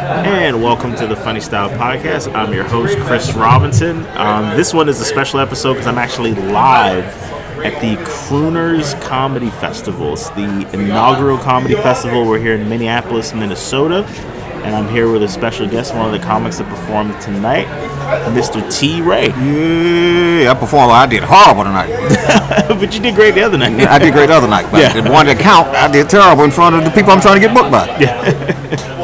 And welcome to the Funny Style Podcast. I'm your host, Chris Robinson. Um, this one is a special episode because I'm actually live at the Crooners Comedy Festival. It's the inaugural comedy festival. We're here in Minneapolis, Minnesota. And I'm here with a special guest, one of the comics that performed tonight, Mr. T. Ray. Yeah, I performed. I did horrible tonight. but you did great the other night. I did great the other night, but Yeah. the one that count, I did terrible in front of the people I'm trying to get booked by. Yeah.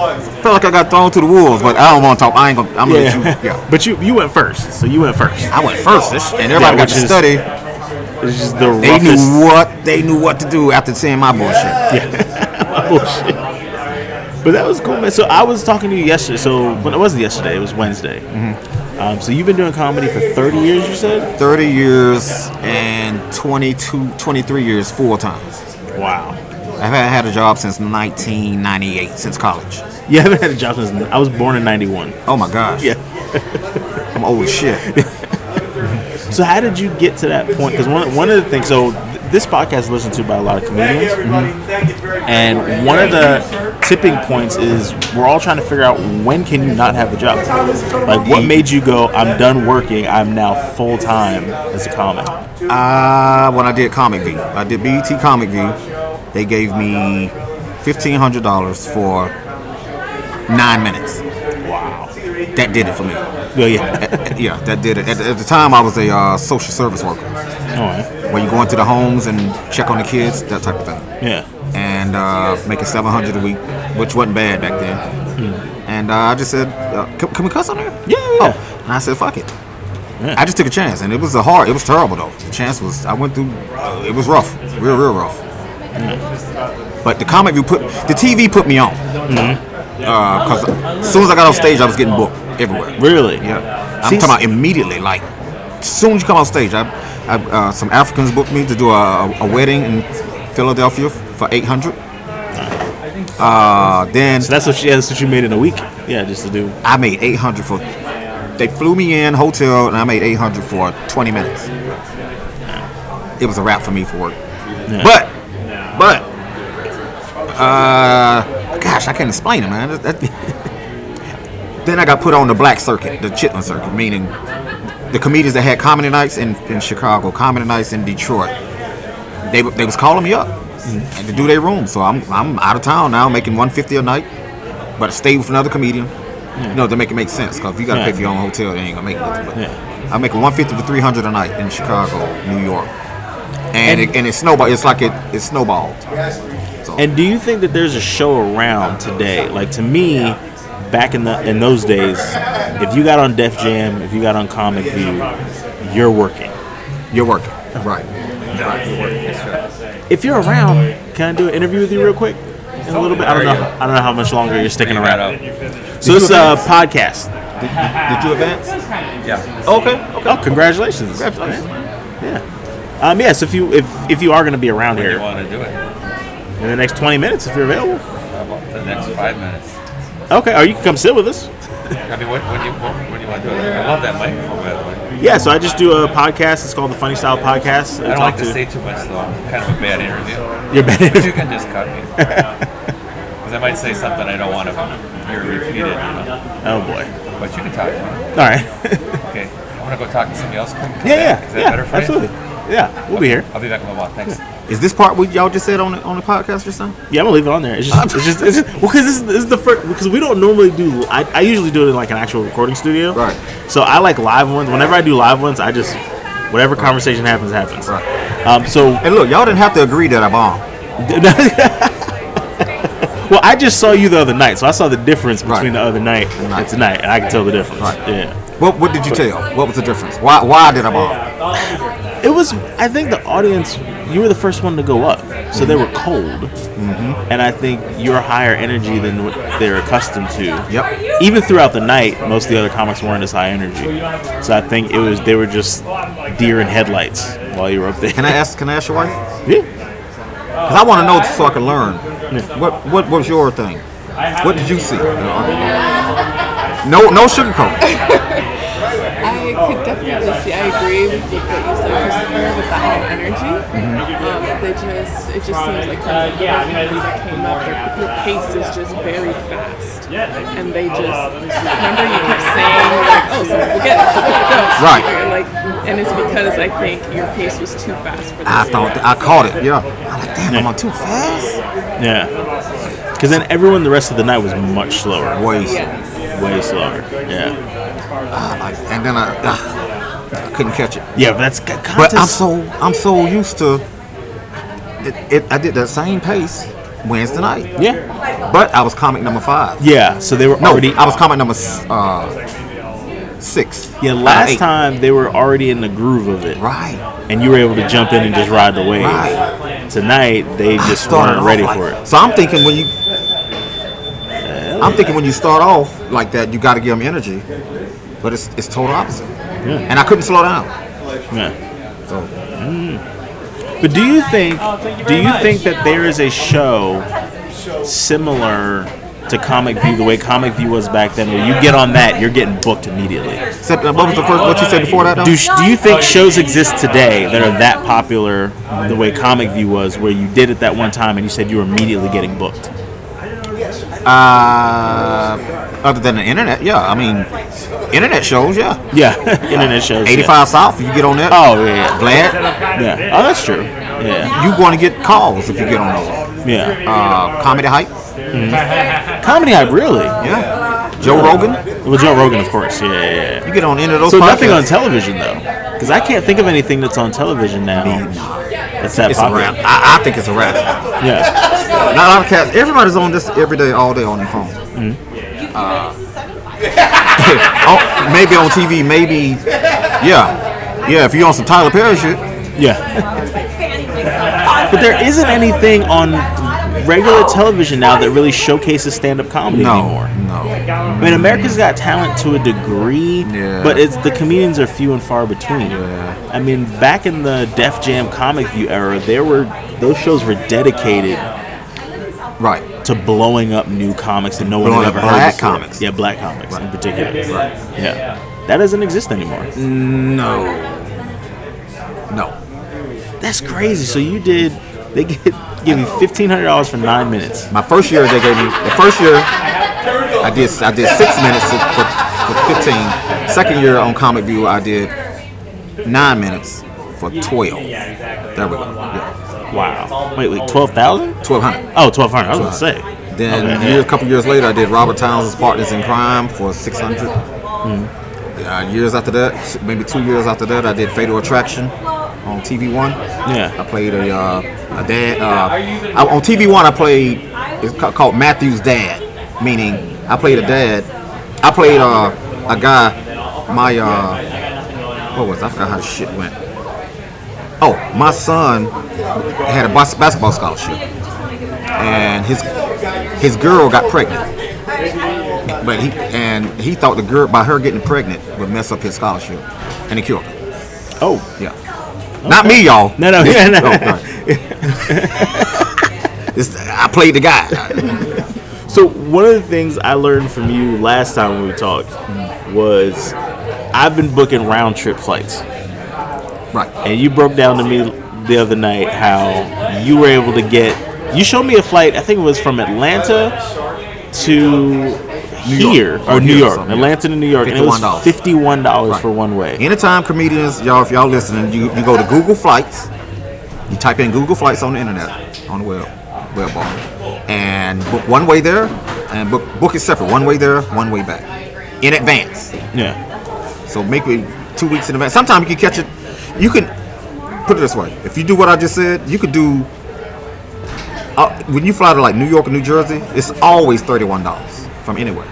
Felt like I got thrown to the wolves, but I don't want to talk. I ain't gonna. I'm gonna Yeah. let you. Yeah. But you you went first, so you went first. I went first, and everybody got which to is- study. It's just the They roughest knew what they knew what to do after seeing my bullshit. My bullshit. But that was cool, man. So I was talking to you yesterday. So when it wasn't yesterday, it was Wednesday. Mm-hmm. Um, so you've been doing comedy for 30 years, you said? 30 years and 22, 23 years full time. Wow. I've had, had a job since 1998, since college. You haven't had a job since I was born in 91. Oh my gosh. Yeah. I'm old as shit. So how did you get to that point? Because one, one of the things, so th- this podcast is listened to by a lot of comedians. And one of the tipping points is we're all trying to figure out when can you not have a job? Like what made you go, I'm done working, I'm now full time as a comic? Uh, when I did Comic View, I did BET Comic View. They gave me fifteen hundred dollars for nine minutes. Wow. That did it for me. Well, yeah. Yeah, that did it. At, at the time, I was a uh, social service worker, All right. where you go into the homes and check on the kids, that type of thing, Yeah. and uh, making seven hundred a week, which wasn't bad back then. And uh, I just said, uh, can, "Can we cuss on there?" Yeah. Oh, and I said, "Fuck it." Yeah. I just took a chance, and it was a hard. It was terrible though. The chance was I went through. It was rough, real, real rough. But the comic view put the TV put me on. Because as soon as I got off stage, I was getting booked everywhere. Really? Yeah, I'm See, talking about immediately. Like as soon as you come off stage, I, I uh, some Africans booked me to do a, a, a wedding in Philadelphia for 800. Uh, then So that's what she, that's what you made in a week. Yeah, just to do. I made 800 for. They flew me in hotel, and I made 800 for 20 minutes. It was a wrap for me for work. Yeah. But, but, uh, gosh, I can't explain it, man. That- that- then I got put on the black circuit, the Chitlin circuit, meaning the comedians that had comedy nights in, in Chicago, comedy nights in Detroit. They they was calling me up mm-hmm. and to do their room. So I'm I'm out of town now, making 150 a night, but I stay with another comedian. You know, to make it make sense, because if you got to Yeah. pay for your own hotel, they ain't gonna make nothing. But Yeah. I'm making 150 to 300 a night in Chicago, New York, and it, and it snowball. It's like it it snowballed. So, And do you think that there's a show around today? Like to me, back in the in those days, if you got on Def Jam, if you got on Comic View, you're working. you're working, right? Right, you're working. If you're around, can I do an interview with you real quick? In a little bit. I don't know. I don't know how much longer you're sticking around. So this is a podcast. Did you advance? Yeah. Okay. Okay. Oh, congratulations! Congratulations. Yeah. Um, yes, if you if if you are going to be around You here want to do it? In the next 20 minutes, if you're available. How about the next five minutes? Okay, or you can come sit with us. I mean, what, when, do you, when, when do you want to do? I love that microphone, by the way. Yeah, so I just do a podcast. It's called the Funny Style Podcast. I don't like to say too much, though. I'm kind of a bad interview. You're But you can just cut me. Because I might say something I don't want to hear repeated, you know? Oh boy. But you can talk to me. All right. Okay. I want to go talk to somebody else. Come yeah, yeah, Is that yeah. better for absolutely. you? Yeah, we'll be here. I'll be back in a while. Thanks. Is this part what y'all just said on the on the podcast or something? Yeah, I'm gonna leave it on there. It's just, it's just, it's just well, because this, is- this is the first because we don't normally do. I, I usually do it in like an actual recording studio. Right. So I like live ones. Whenever I do live ones, I just whatever conversation happens happens. Right. Um. So And look, y'all didn't have to agree that I bombed. well, I just saw you the other night, so I saw the difference between Right. the other night and Right. tonight, and I can tell the difference. Right. Yeah. What what did you tell? What was the difference? Why why did I bomb? It was. I think the audience. You were the first one to go up, so they were cold, Mm-hmm. and I think you're higher energy than what they're accustomed to. Yep. Even throughout the night, most of the other comics weren't as high energy, so I think it was they were just deer in headlights while you were up there. Can I ask can I ask your wife? Yeah. Because I want to know so I can learn. What what was your thing? What did you see? No no sugarcoat. I I could definitely see. I agree with what you said, Christopher, with the high energy. Um, they just, it just seems like from the other that came up, their, their pace is just very fast, and they just remember you kept saying like, oh, so forget it, so forget it, go. Right. Or, like, and it's because I think your pace was too fast for this. I thought I caught it. Yeah. I'm like, damn, am I too fast? Yeah. Because then everyone the rest of the night was much slower. Way. Yes. Way slower. Yeah. Ah, and then I, ah, I couldn't catch it. Yeah, but that's contest. But I'm so I'm so used to it, it. I did that same pace Wednesday night. Yeah. But I was comic number five. Yeah. So they were No, already. I was comic number uh, six. yeah. Last time they were already in the groove of it, Right. and you were able to jump in and just ride the wave. Right. Tonight they just weren't ready like- for it. So I'm thinking when you, I'm thinking when you start off like that, you got to give them energy, but it's it's total opposite. And I couldn't slow down. Yeah. So But do you think do you think that there is a show similar to Comic View the way Comic View was back then where you get on that you're getting booked immediately? except, what was the first? What you said before that? Though? Do, do you think shows exist today that are that popular the way Comic View was where you did it that one time and you said you were immediately getting booked? Uh, other than the internet, yeah. I mean, internet shows, yeah. Yeah, internet shows. yeah. 85 South, if you get on that. Oh yeah, yeah. Vlad, yeah. Oh, that's true. Yeah, You're going to get calls if you get on those. yeah. Uh, comedy hype, Comedy hype, really? yeah. Joe Rogan, Well, Joe Rogan, of course. Yeah, yeah. yeah. you get on any of those. So nothing on television though, because I can't think of anything that's on television now. That's that It's a popular. wrap. I, I think it's a wrap. Yeah, Not a lot of cats. Everybody's on this every day, all day on their phone. Uh, oh, maybe on TV, maybe, yeah, yeah. If you're on some Tyler Perry shit, yeah. but there isn't anything on regular television now that really showcases stand-up comedy no, anymore. no. I mean, America's Got Talent to a degree, Yeah. but it's the comedians are few and far between. Yeah. I mean, back in the Def Jam Comic View era, there were those shows were dedicated Right. To blowing up new comics that no one had ever up heard black comics. Yeah, black comics in particular. Right. Yeah, that doesn't exist anymore. No. No. That's crazy. So you did? They get give you fifteen hundred dollars for nine minutes. My first year, they gave me the first year. I did I did six minutes for, for fifteen. Second year on Comic View, I did nine minutes for twelve. There we go. Yeah. Wow. Wait, wait, 12,000? 1,200. Oh, 1,200. I was gonna say. Then Okay, a year, a couple years later, I did Robert Townsend's Partners in Crime for six hundred. Uh, years after that, maybe two years after that, I did Fatal Attraction on TV One. Yeah, I played a, uh, a dad. Uh, I, on TV One, I played it's ca- called Matthew's dad, meaning I played a dad. I played uh, a guy. My uh, what was it? I forgot how the shit went. Oh, my son had a bas- basketball scholarship, and his his girl got pregnant. But he and he thought the girl by her getting pregnant would mess up his scholarship, and he killed her. Oh. Yeah. Not me, y'all. No, no, yeah, no. Oh, no. It's- I played the guy. So one of the things I learned from you last time we talked was I've been booking round trip flights, Right. and you broke down to me the other night how you were able to get. You showed me a flight. I think it was from Atlanta to here York. or Or New here or York, something, Atlanta to New York, and it was $51. fifty-one dollars Right. for one way. Anytime comedians, y'all, if y'all listening, you, you go to Google Flights. You type in Google Flights on the internet, on the web, web bar, and book one way there, and book book it separate, one way there, one way back, in advance. Yeah, So make it two weeks in advance. Sometimes you can catch it. You can put it this way: if you do what I just said, you could do. Uh, when you fly to like New York or New Jersey, it's always thirty-one dollars from anywhere.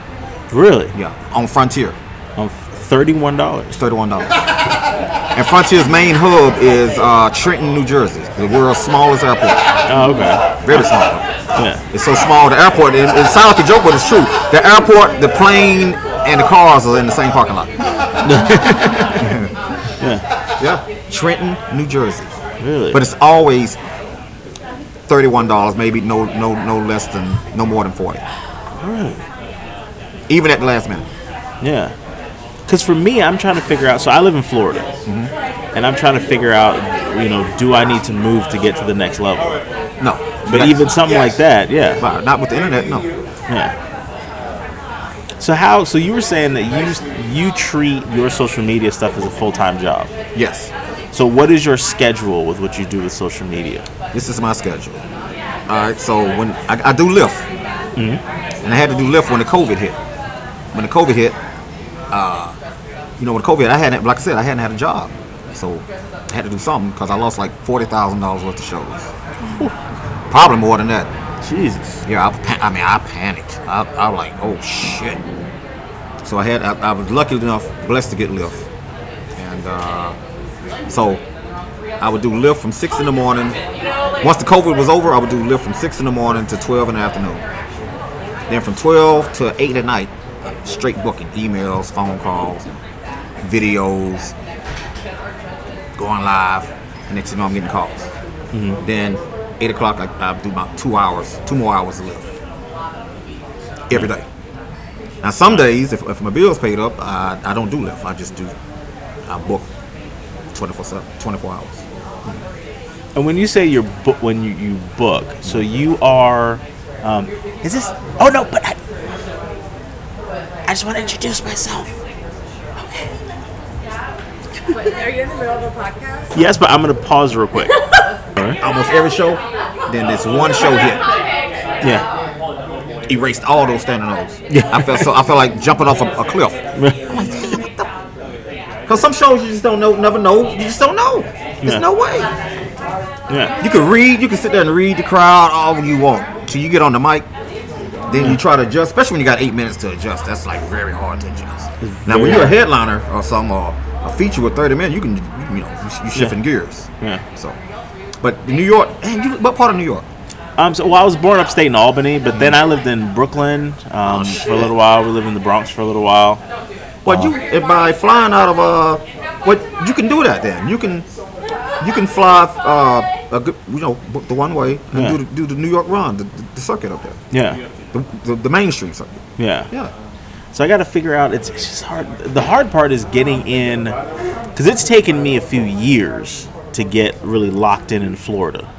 really? Yeah, on Frontier, On thirty-one dollars. it's thirty-one dollars. and Frontier's main hub is uh, Trenton, New Jersey, the world's smallest airport. Oh, okay. Very small. Yeah. It's so small. The airport. It, it sounds like a joke, but it's true. The airport, the plane, and the cars are in the same parking lot. Yeah. Yeah, Trenton, New Jersey. Really? But it's always thirty-one dollars, maybe no, no, no less than, no more than forty, Alright. even at the last minute. Yeah. because for me, I'm trying to figure out. So I live in Florida, mm-hmm. and I'm trying to figure out, you know, do I need to move to get to the next level? No. But even something like that, yeah, But not with the internet, no. yeah. So how? So you were saying that you you treat your social media stuff as a full time job. Yes. So what is your schedule with what you do with social media? This is my schedule. All right, so when I, I do Lyft, and I had to do Lyft when the COVID hit. When the COVID hit, uh, you know, when the COVID hit, I hadn't, like I said, I hadn't had a job, so I had to do something because I lost like forty thousand dollars worth of shows. Probably more than that. Jesus. Yeah, I, pa- I mean, I panicked. I, I was like, oh shit. So I had, I, I was lucky enough, blessed to get Lyft, and uh, so I would do Lyft from six in the morning. Once the COVID was over, I would do Lyft from six in the morning to twelve in the afternoon. Then from twelve to eight at night, straight booking, emails, phone calls, videos, going live. And next thing you know, I'm getting calls. Then eight o'clock, I, I do about two hours, two more hours of Lyft every day. Now some days, if, if my bills paid up, I, I don't do Lyft. I just do, I book 24 seven, 24 hours. And when you say you're bu- when you, you book, so you are, um, is this? Oh no, but I, I just want to introduce myself. Okay. But are you in the middle of a podcast? Yes, but I'm gonna pause real quick. Right. Almost every show, then this one show hit. Yeah. erased all those standing overs. I felt so. I felt like jumping off a, a cliff. Because some shows you just don't know, never know. You just don't know. There's Yeah. no way. Yeah. You can read. You can sit there and read the crowd all you want. Till you get on the mic, then you try to adjust. Especially when you got eight minutes to adjust. That's like very hard to adjust. Now, when you're a headliner or something, or a feature with 30 minutes, you can, you know, you, you shifting gears. Yeah. So, but New York, man, you, what part of New York? Um, so, well, I was born upstate in Albany, but then I lived in Brooklyn um, for a little while. We lived in the Bronx for a little while. Well, you by flying out of uh, what you can do that then you can you can fly uh, a good, you know the one way and Yeah. do the, do the New York run, the, the, the circuit up there, Yeah. the, the, the Main Street circuit. Yeah. Yeah, So I got to figure out. It's, it's just hard. The hard part is getting in, because it's taken me a few years to get really locked in in Florida,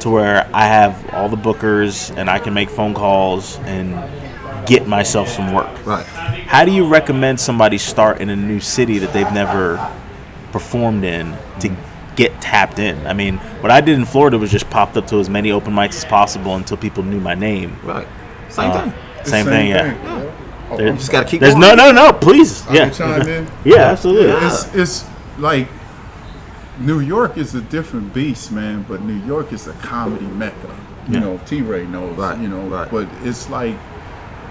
to where I have all the bookers and I can make phone calls and get myself some work. right. How do you recommend somebody start in a new city that they've never performed in to get tapped in? I mean, what I did in Florida was just popped up to as many open mics as possible until people knew my name. Right. Same Uh, thing. Same, thing, yeah. Oh, There- Just gotta keep There's going. no, no, no. Please, I yeah, can chime in. yeah, absolutely. It's it's like New York is a different beast, man. But New York is a comedy mecca. You Yeah. know, T. Ray knows. Right, You know, right. but it's like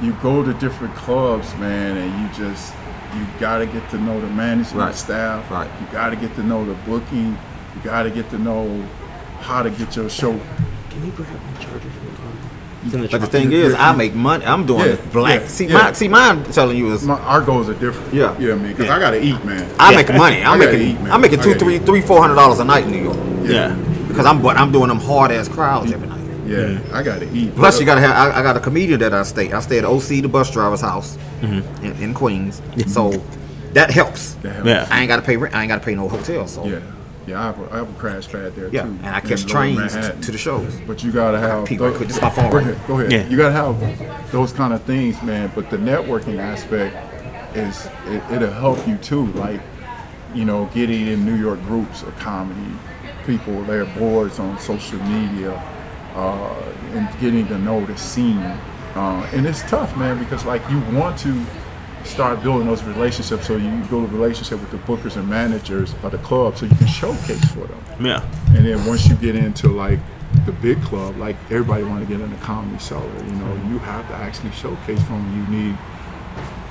you go to different clubs, man, and you just you got to get to know the management Right, staff. right. You got to get to know the booking. You got to get to know how to get your show. It's in the But the trunk. thing is, I make money. I'm doing Yeah, it black. yeah, see, yeah. my see, mine telling you is My, our goals are different. Yeah. Yeah, man. because Yeah. I got to eat, man. I'm Yeah. making money. I'm I making eat, man. I'm making I two, three, eat. three, four hundred dollars a night in New York yeah, because I'm but I'm doing them hard ass crowds every night. Yeah, I got to eat. Plus, you gotta have. I, I got a comedian that I stay. I stay at OC, the bus driver's house, in, in Queens. So that helps. That helps. yeah. I ain't gotta pay rent. I ain't gotta pay no hotel. So Yeah, yeah, I have a, I have a crash pad there yeah, too. and I catch trains Manhattan. to the shows. But you gotta have. pee right those- quick. This my phone Go ahead. Go ahead. Yeah. You gotta have those kind of things, man. But the networking aspect is it, it'll help you too. Like you know, getting in New York groups of comedy, people, their boards on social media, uh, and getting to know the scene. Uh, and it's tough, man, because like you want to start building those relationships. So you build a relationship with the bookers and managers of the club, so you can showcase for them. yeah. And then once you get into like the big club, like everybody want to get in the comedy cellar, you know, you have to actually showcase for them. You need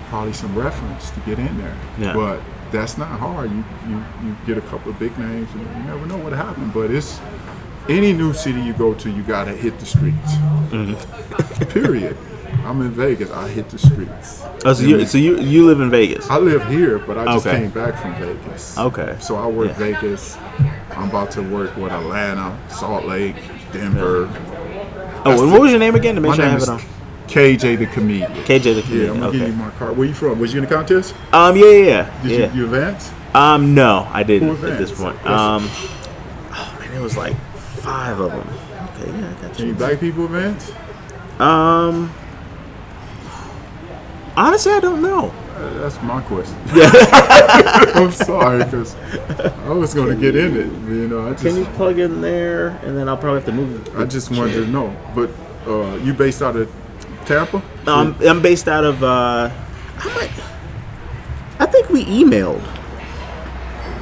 probably some reference to get in there. Yeah. But that's not hard. You, you you get a couple of big names, and you never know what happened. But it's any new city you go to, you gotta hit the streets. Mm-hmm. Period. I'm in Vegas. I hit the streets. Oh, so you, so you you live in Vegas? I live here, but I just Okay. came back from Vegas. Okay. So I work Yeah. Vegas. I'm about to work with Atlanta, Salt Lake, Denver. Oh, and what was your name again? To make sure I have it on. KJ the comedian. KJ the Yeah, comedian. I'm gonna okay. give you my card. Where you from? Was you in the contest? Um, yeah, yeah, yeah. Did yeah. you, you advance? Um, no, I didn't at this point. Um, oh man, it was like five of them. Okay, yeah, I got Any you. black people advance? Um, honestly, I don't know. Uh, That's my question. Yeah. I'm sorry, because I was gonna get in it. You know, I just Can you plug in there, and then I'll probably have to move. I just wanted to know. But uh, you based out of Tampa? Um, I'm based out of. Uh, I might. I think we emailed.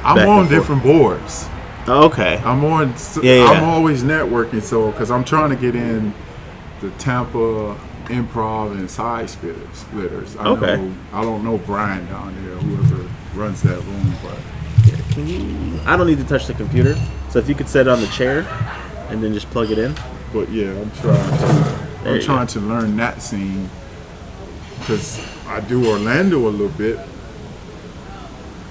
I'm on and different boards. Okay. I'm on. Yeah, yeah. I'm always networking, so because I'm trying to get in the Tampa improv and side splitters. splitters. I Okay. Know, I don't know Brian down there, whoever runs that room, but you? I don't need to touch the computer, so if you could set it on the chair, and then just plug it in. but yeah, I'm trying. To, I'm trying to learn that scene because I do Orlando a little bit.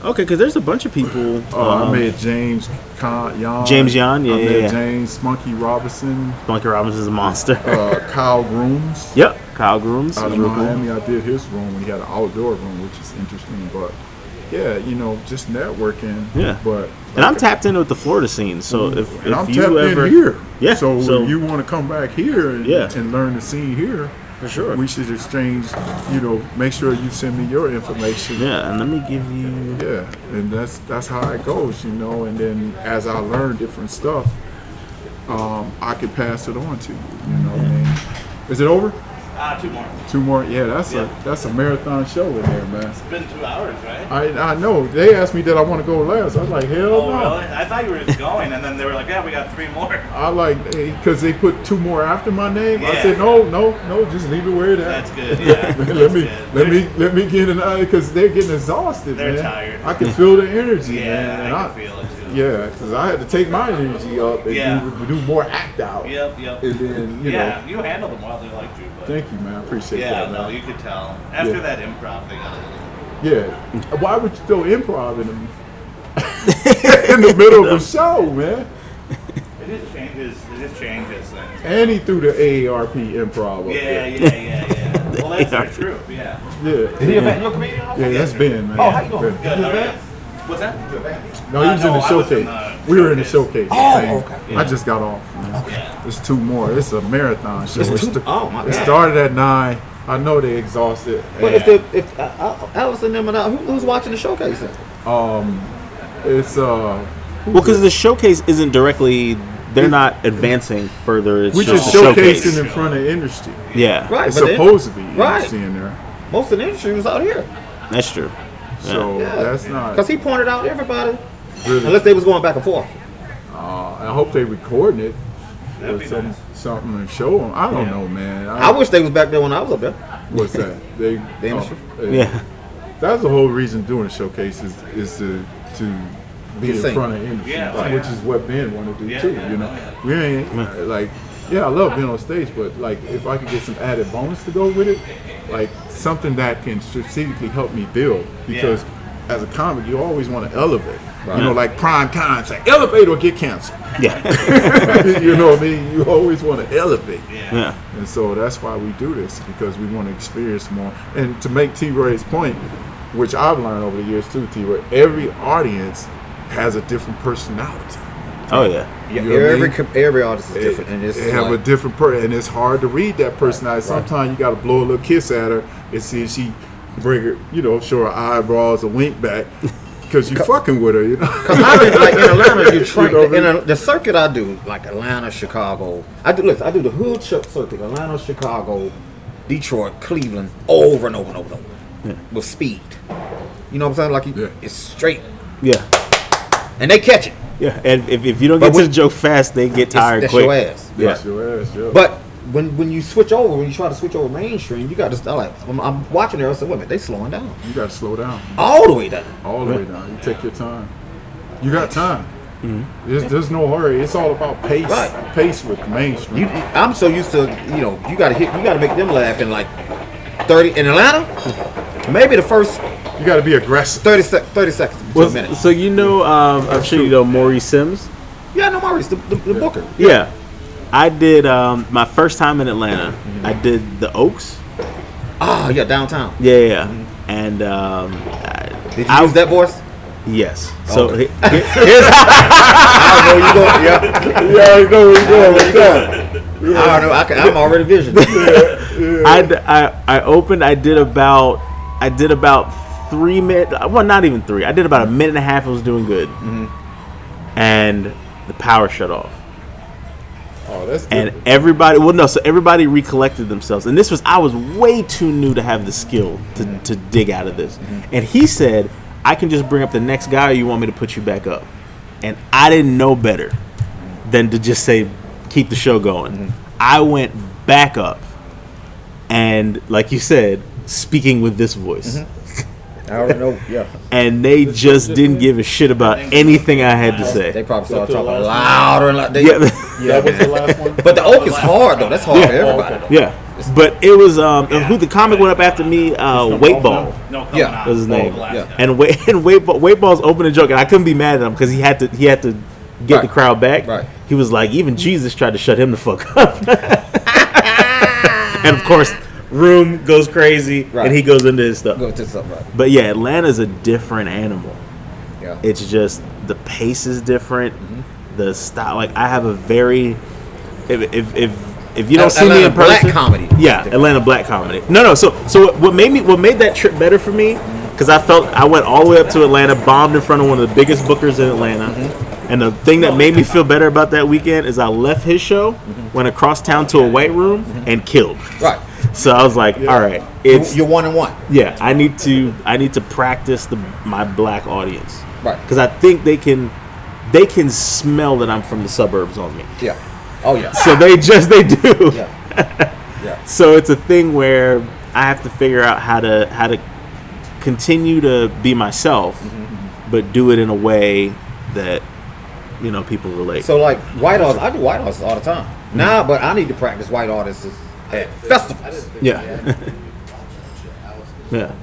Okay, because there's a bunch of people. Uh, I um, met James Con- Yan. James Yan, yeah, I yeah, met yeah. James Spunky Robinson. Monkey Robbins is a monster. Uh, Kyle Grooms. yep, Kyle Grooms. out of cool. Miami. I did his room. when He had an outdoor room, which is interesting. But yeah, you know, just networking. Yeah. But And I'm tapped in with the Florida scene, so if, if I'm you tapped ever in here. Yeah, So, so- if you want to come back here and, Yeah. and learn the scene here, for sure. we should exchange. You know, make sure you send me your information. yeah, and let me give you. Yeah, and that's that's how it goes, you know. And then as I learn different stuff, um, I can pass it on to you. You know what I mean? Is it over? Ah, two more. Two more? Yeah, that's Yeah. a that's a marathon show in there, man. It's been two hours, right? I I know. They asked me that I want to go last. I was like, hell Oh, no. really? I thought you were just going, and then they were like, yeah, we got three more. I like because they put two more after my name. Yeah. I said no, no, no. Just leave it where it is. That's good, yeah. let That's me good. let me let me get an eye because they're getting exhausted. They're man. tired. I can feel the energy, man. Yeah, And I can feel it too. Yeah, because I had to take my energy up and Yeah. do, do more act out. Yep, yep. And then you yeah, know, you handle them while they like you, thank you, man. I appreciate yeah, that, no, man. you could tell. After Yeah. that improv, they got a little. Yeah. Why would you throw improv in the, in the middle of a show, man? It just changes. It just changes things. And he threw the AARP improv up Yeah, there. yeah, yeah, yeah. Well, that's the truth. Yeah. Yeah. Is he a vet? You a comedian? Yeah, that's Ben, man. Oh, how you doing? Ben. Good. how are you? What's that? No, he was Uh, in the I was in showcase. the we were in the showcase. showcase. Oh, Same. okay. I just got off. Man. Yeah. There's two more. It's a marathon show. It's It's two- st- oh, my it God. started at nine. I know they exhausted. But if and, the if uh, uh, Alice and them and uh, who, who's watching the showcase? then? um, it's uh, Well, because the showcase isn't directly. They're not advancing further. It's we just just showcasing showcase. in front of industry. Yeah, Right, It's but then- to be right. industry in there. Most of the industry was out here that's true. So Yeah. that's not. because he pointed out everybody, really, unless they was going back and forth. uh, I hope they recording it That'd or be some, nice. something and show them. I don't know, man. I wish they was back there when I was up there. What's that? They The industry? oh, Yeah, That's the whole reason doing a showcase is, is to to be Get in seen. front of industry, Yeah, like, yeah. which is what Ben want to do Yeah, too. yeah, you know, yeah. we ain't like yeah, I love being on stage, but like if I could get some added bonus to go with it, like something that can strategically help me build because. As a comic, you always want to elevate. You know, like prime time, say elevate or get canceled. yeah, you know what I mean? You always want to elevate. yeah. And so that's why we do this because we want to experience more. And to make T Ray's point, which I've learned over the years too, T Ray, every audience has a different personality. Oh yeah. Yeah, You know what I every mean? every artist is different, and it's they have like, a different person, and it's hard to read that personality. Sometimes you got to blow a little kiss at her and see if she bring her, you know, show her eyebrows a wink back because you fucking with her, you know. Cause I mean, like in Atlanta, you train You know what I in a, the circuit I do, like Atlanta, Chicago. I do listen. I do the hood circuit: Atlanta, Chicago, Detroit, Cleveland, over and over and over, and over with speed. You know what I'm saying? Like you, Yeah. it's straight, Yeah. and they catch it. Yeah. And if, if you don't But get to the joke fast, they get tired that's quick. your ass. Yeah. That's your ass, yeah. But when when you switch over, when you try to switch over mainstream, you got to start like I'm, I'm watching there. I said, wait a minute, they slowing down you got to slow down. all the way down. all the way down. You take your time. You got time. Mm-hmm. There's, there's no hurry. It's all about pace. Right. Pace with mainstream. You, I'm so used to you know you got to hit, you got to make them laugh in like 30 in Atlanta. Mm-hmm. Maybe the first You got to be aggressive. 30, sec- 30 seconds to a Well, minute. so you know, um, I'm sure you know Maurice Sims. Yeah, no Maurice, the, the, the Booker. Yeah. I did um, my first time in Atlanta. I did the Oaks. Oh yeah, downtown. Yeah, yeah. yeah. And um, Did you I- use that voice? yes. So Okay. he- he- here's I know you go. Yeah. Yeah, I know where you're going with that. I don't know. I can, I'm already visioning. I opened. I did about I did about three minutes. Well, not even three. I did about a mm-hmm. minute and a half. It was doing good, mm-hmm. and the power shut off. Oh, that's and good. everybody well no so everybody recollected themselves and this was i was way too new to have the skill to, mm-hmm. to dig out of this and he said i can just bring up the next guy or you want me to put you back up and i didn't know better than to just say keep the show going i went back up and like you said speaking with this voice I already know. Yeah. and they just didn't give a shit about anything i had to say. They say probably started talking louder and like they. yeah Yeah, That was the last one. But the oak is hard though. That's hard Yeah. for everybody. Oh, okay. yeah but it was um who the comic went up after me uh Wade Ball Yeah. was his name. Yeah. And Wade and Wade, Ball- Wade Ball's opening joke, and I couldn't be mad at him because he had to he had to get the crowd back. Right. He was like, even Jesus tried to shut him the fuck up. and of course, room goes crazy, Right. and he goes into his stuff. Go to something right. But yeah, Atlanta's a different animal. Yeah. It's just the pace is different, Mm-hmm. the style. Like I have a very if if if, if you don't see Atlanta me in person, black comedy. Yeah, Atlanta black comedy. No, no. So so what- what made me what made that trip better for me because I felt I went all the way up to Atlanta, bombed in front of one of the biggest bookers in Atlanta. Mm-hmm. And the thing that made me feel better about that weekend is I left his show, went across town to a white room, and killed. Mm-hmm. Right. So I was like, all right, it's You're one and one. yeah, I need to I need to practice the my black audience. Right. Because I think they can they can smell that I'm from the suburbs on me. Yeah. Oh yeah. So they just they do. Yeah. Yeah. So it's a thing where I have to figure out how to how to continue to be myself, Mm-hmm, but do it in a way that you know people relate. So like white artists, I do white artists all the time. Nah, but I need to practice white artists at festivals. yeah, yeah.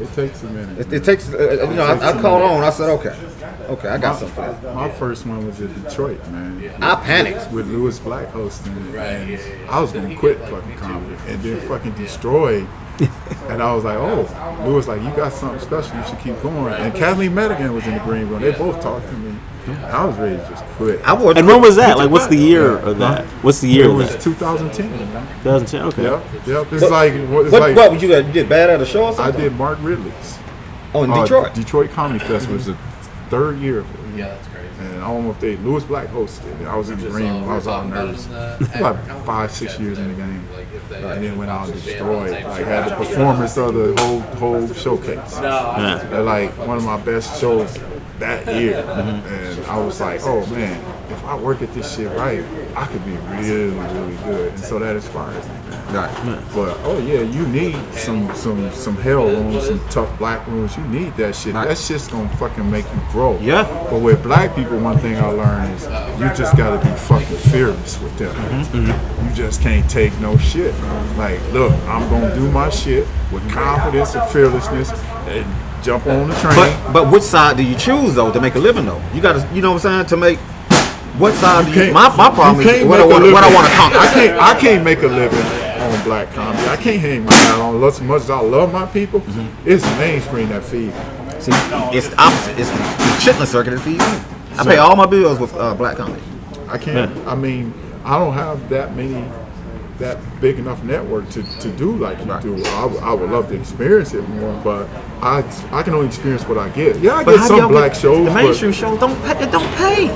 It takes a minute. It, it takes, uh, you know, I, I called on. I said, okay, okay, I got something for that. My first one was in Detroit, man. I panicked. with Lewis Black hosting it, and I was gonna quit fucking comedy, and then fucking destroy. and I was like, oh, Lewis, like you got something special, you should keep going. And Kathleen Madigan was in the green room. They both talked to me. I was ready to just quit. I would. And when was that? Like, what's the year of that? What's the year it was 2010. 2010. Okay. Yep, yep. It's What- like it's What, like what would you got? You did bad at a show or I did Mark Ridley's. Oh, in Uh, Detroit. Detroit Comedy Fest was the third year of it. Yeah, that's crazy. And I almost did. Lewis Black hosted. I was in the Just, green room. I was all talking about nervous. in the- About five, six years in the game. Like, And then went out and destroyed. Like had the performance of the whole whole showcase. Yeah. Like one of my best shows that year. And I was like, oh man, if I work at this shit right, I could be really, really good. And so that inspires me, man. Right. But oh yeah, you need some some some hell rooms, some tough black rooms. You need that shit. Right. That shit's gonna fucking make you grow. Yeah. But with black people, one thing I learned is you just gotta be fucking fearless with them. Mm-hmm. You just can't take no shit. Like, look, I'm gonna do my shit with confidence and fearlessness and jump on the train. But but which side do you choose though to make a living though? You got to, you know what I'm saying, to make. What side do you? can't- My, my problem you is what I want. What I want to conquer. I can't. I can't make a living on black comedy. I can't hang my hat on. As much as I love my people, Mm-hmm. it's mainstream that feeds. See, it's the opposite. It's the, the chitlin circuit that feeds me. I pay all my bills with uh, black comedy. I can't. I mean, I don't have that many, that big enough network to, to do like you Right. do. I, would- I would love to experience it more, but I I can only experience what I get. Yeah, I But get some black get- shows, The mainstream but shows don't pay. It don't pay.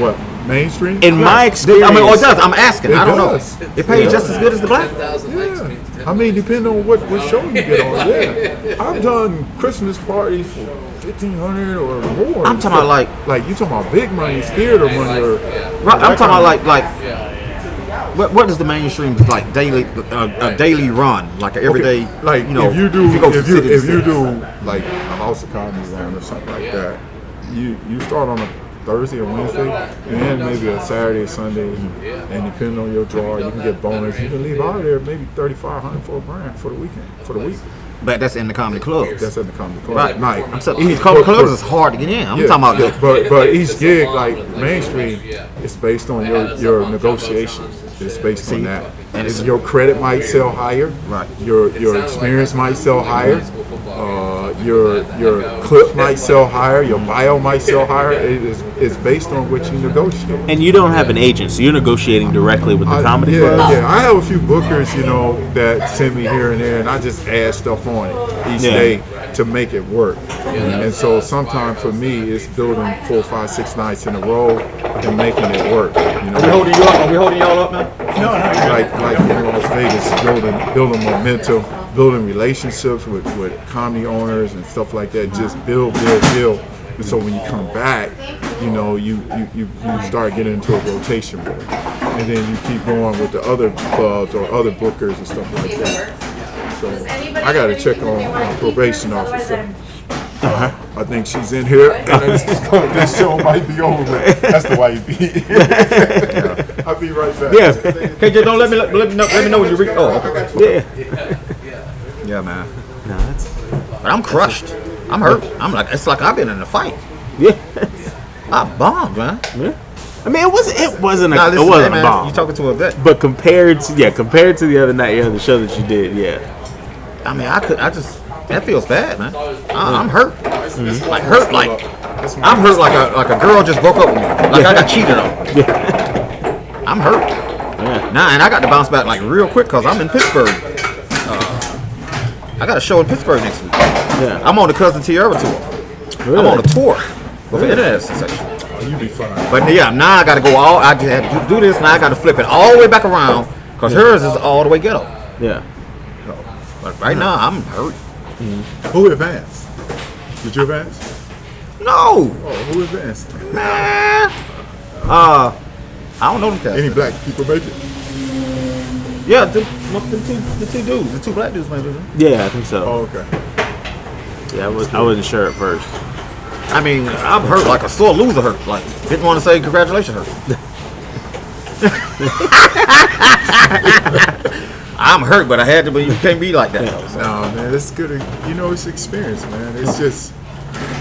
what mainstream? In my experience, I mean, or it does. I'm asking. It I don't does. know. It pays Yeah. just as good as the black. Yeah. I mean, depending on what, what show you get on. Yeah, I've done Christmas parties for fifteen hundred or more. I'm talking about like- like you talking about big money, theater money, or Right, I'm talking about like like. What, what is the mainstream like daily uh, a daily run like an everyday like you know if you do go if you city to if you do like a house of comedy run or something like that, you you start on a Thursday or Wednesday, and then maybe a Saturday or Sunday, and depending on your draw, you can get bonus. You can leave out of there maybe thirty five hundred for a brand for the weekend for the week. But that's in the comedy clubs. That's in the comedy club right. at night. I'm saying these comedy clubs but- is hard to get in. I'm Yeah, talking about yeah, the, but but each gig like mainstream is based on your your negotiations. It's based on that. and your credit might sell higher. Right. Your your experience might sell higher. Uh, your your clip might sell higher. Your bio might sell higher. It is it's based on what you negotiate. And you don't have an agent, so you're negotiating directly with the I- comedy yeah, club. yeah. I have a few bookers, you know, that send me here and there, and I just add stuff on it each Yeah. day to make it work. And so sometimes for me, it's building four, five, six nights in a row and making it work. You know, we holding you up? Are we holding y'all up now? No, no. Like like in Las Vegas, building building momentum, building relationships with, with comedy owners and stuff like that. Just build, build, build. And so when you come back, you know, you you, you, you start getting into a rotation mode. And then you keep going with the other clubs or other bookers and stuff like that. So I gotta check on my probation officer. Uh-huh. I think she's in here, and this, this show might be over with. That's the way it be. I'll be right back. Yeah, KJ, don't let me let, let me know let me know when you reach. Oh, okay. yeah. Yeah, man. No, that's But I'm crushed. I'm hurt. I'm like it's like I've been in a fight. yeah. I bombed, man. Yeah. I mean, it wasn't. It wasn't a. Nah, it wasn't hey, a bomb. You talking to a vet? but compared to yeah, compared to the other night, yeah, the show that you did, yeah. I mean, I could. I just that feels bad, man. I, I'm hurt. Mm-hmm. Like hurt. Like I'm hurt. Like a like a girl just broke up with me. Like I got cheated on. Yeah. I'm hurt. Yeah. Nah, and I got to bounce back like real quick because I'm in Pittsburgh. I got a show in Pittsburgh next week. Yeah. I'm on the Cousin Tierra tour. Really? I'm on a tour with the internet sensation. You be fine. But yeah, now I got to go all. I just had to do this. Now I got to flip it all the way back around because hers is all the way ghetto. Yeah. So, but right now I'm hurt. Who advanced? Did you advance? No, Oh, who advanced? man. Uh, I don't know them cats. Any black people make it? Yeah, the, the, two, the two dudes, the two black dudes made it. Yeah, I think so. Oh, okay. Yeah, I, was, I wasn't sure at first. I mean, I'm hurt like a sore loser hurt. Like, didn't want to say congratulations hurt. I'm hurt, but I had to. But you can't be like that. though. So, No, man, it's good. You know, it's experience, man. It's just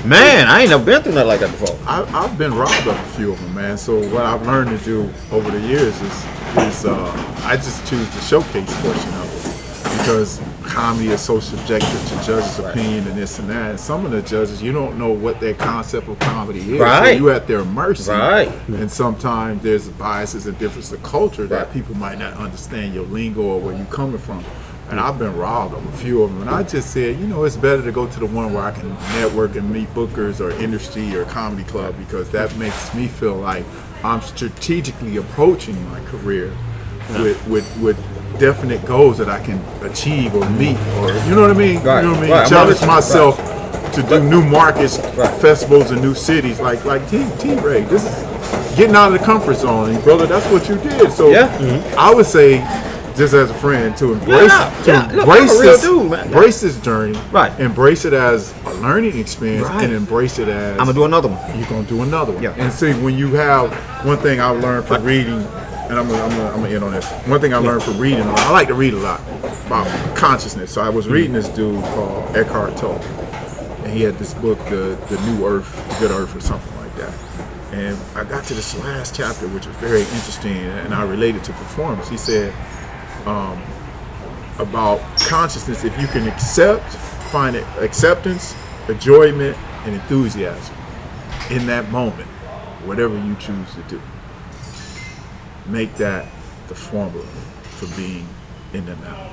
Man, I ain't never been through nothing like that before. I, I've been robbed of a few of them, man. So what I've learned to do over the years is is uh, I just choose the showcase portion of it because comedy is so subjective to judges' opinion and this and that. And some of the judges, you don't know what their concept of comedy is. Right. So you at their mercy. Right. And sometimes there's biases and difference of culture that Right. people might not understand your lingo or where you're coming from. And I've been robbed of a few of them. And I just said, you know, it's better to go to the one where I can network and meet bookers or industry or comedy club because that makes me feel like I'm strategically approaching my career with, with, with definite goals that I can achieve or meet or, you know what I mean? Right. You know what I mean? Right. Challenge myself to do new markets, Right. festivals, and new cities like like T T Ray. This is getting out of the comfort zone, and brother. That's what you did. So Yeah. I would say, just as a friend, to embrace Yeah, to yeah. Look, embrace real this, dude, embrace this journey, Right. Embrace it as a learning experience, Right. and embrace it as I'm gonna do another one. you're gonna do another one. Yeah. And see, when you have one thing I learned from reading, and I'm gonna, I'm gonna, I'm gonna end on this. One thing I learned from reading, I like to read a lot about consciousness. So I was mm. reading this dude called Eckhart Tolle, and he had this book, the the New Earth, the Good Earth, or something like that. And I got to this last chapter, which was very interesting, and I related to performance. He said um, about consciousness If you can accept, find it acceptance, enjoyment, and enthusiasm in that moment, whatever you choose to do. Make that the formula for being in the now.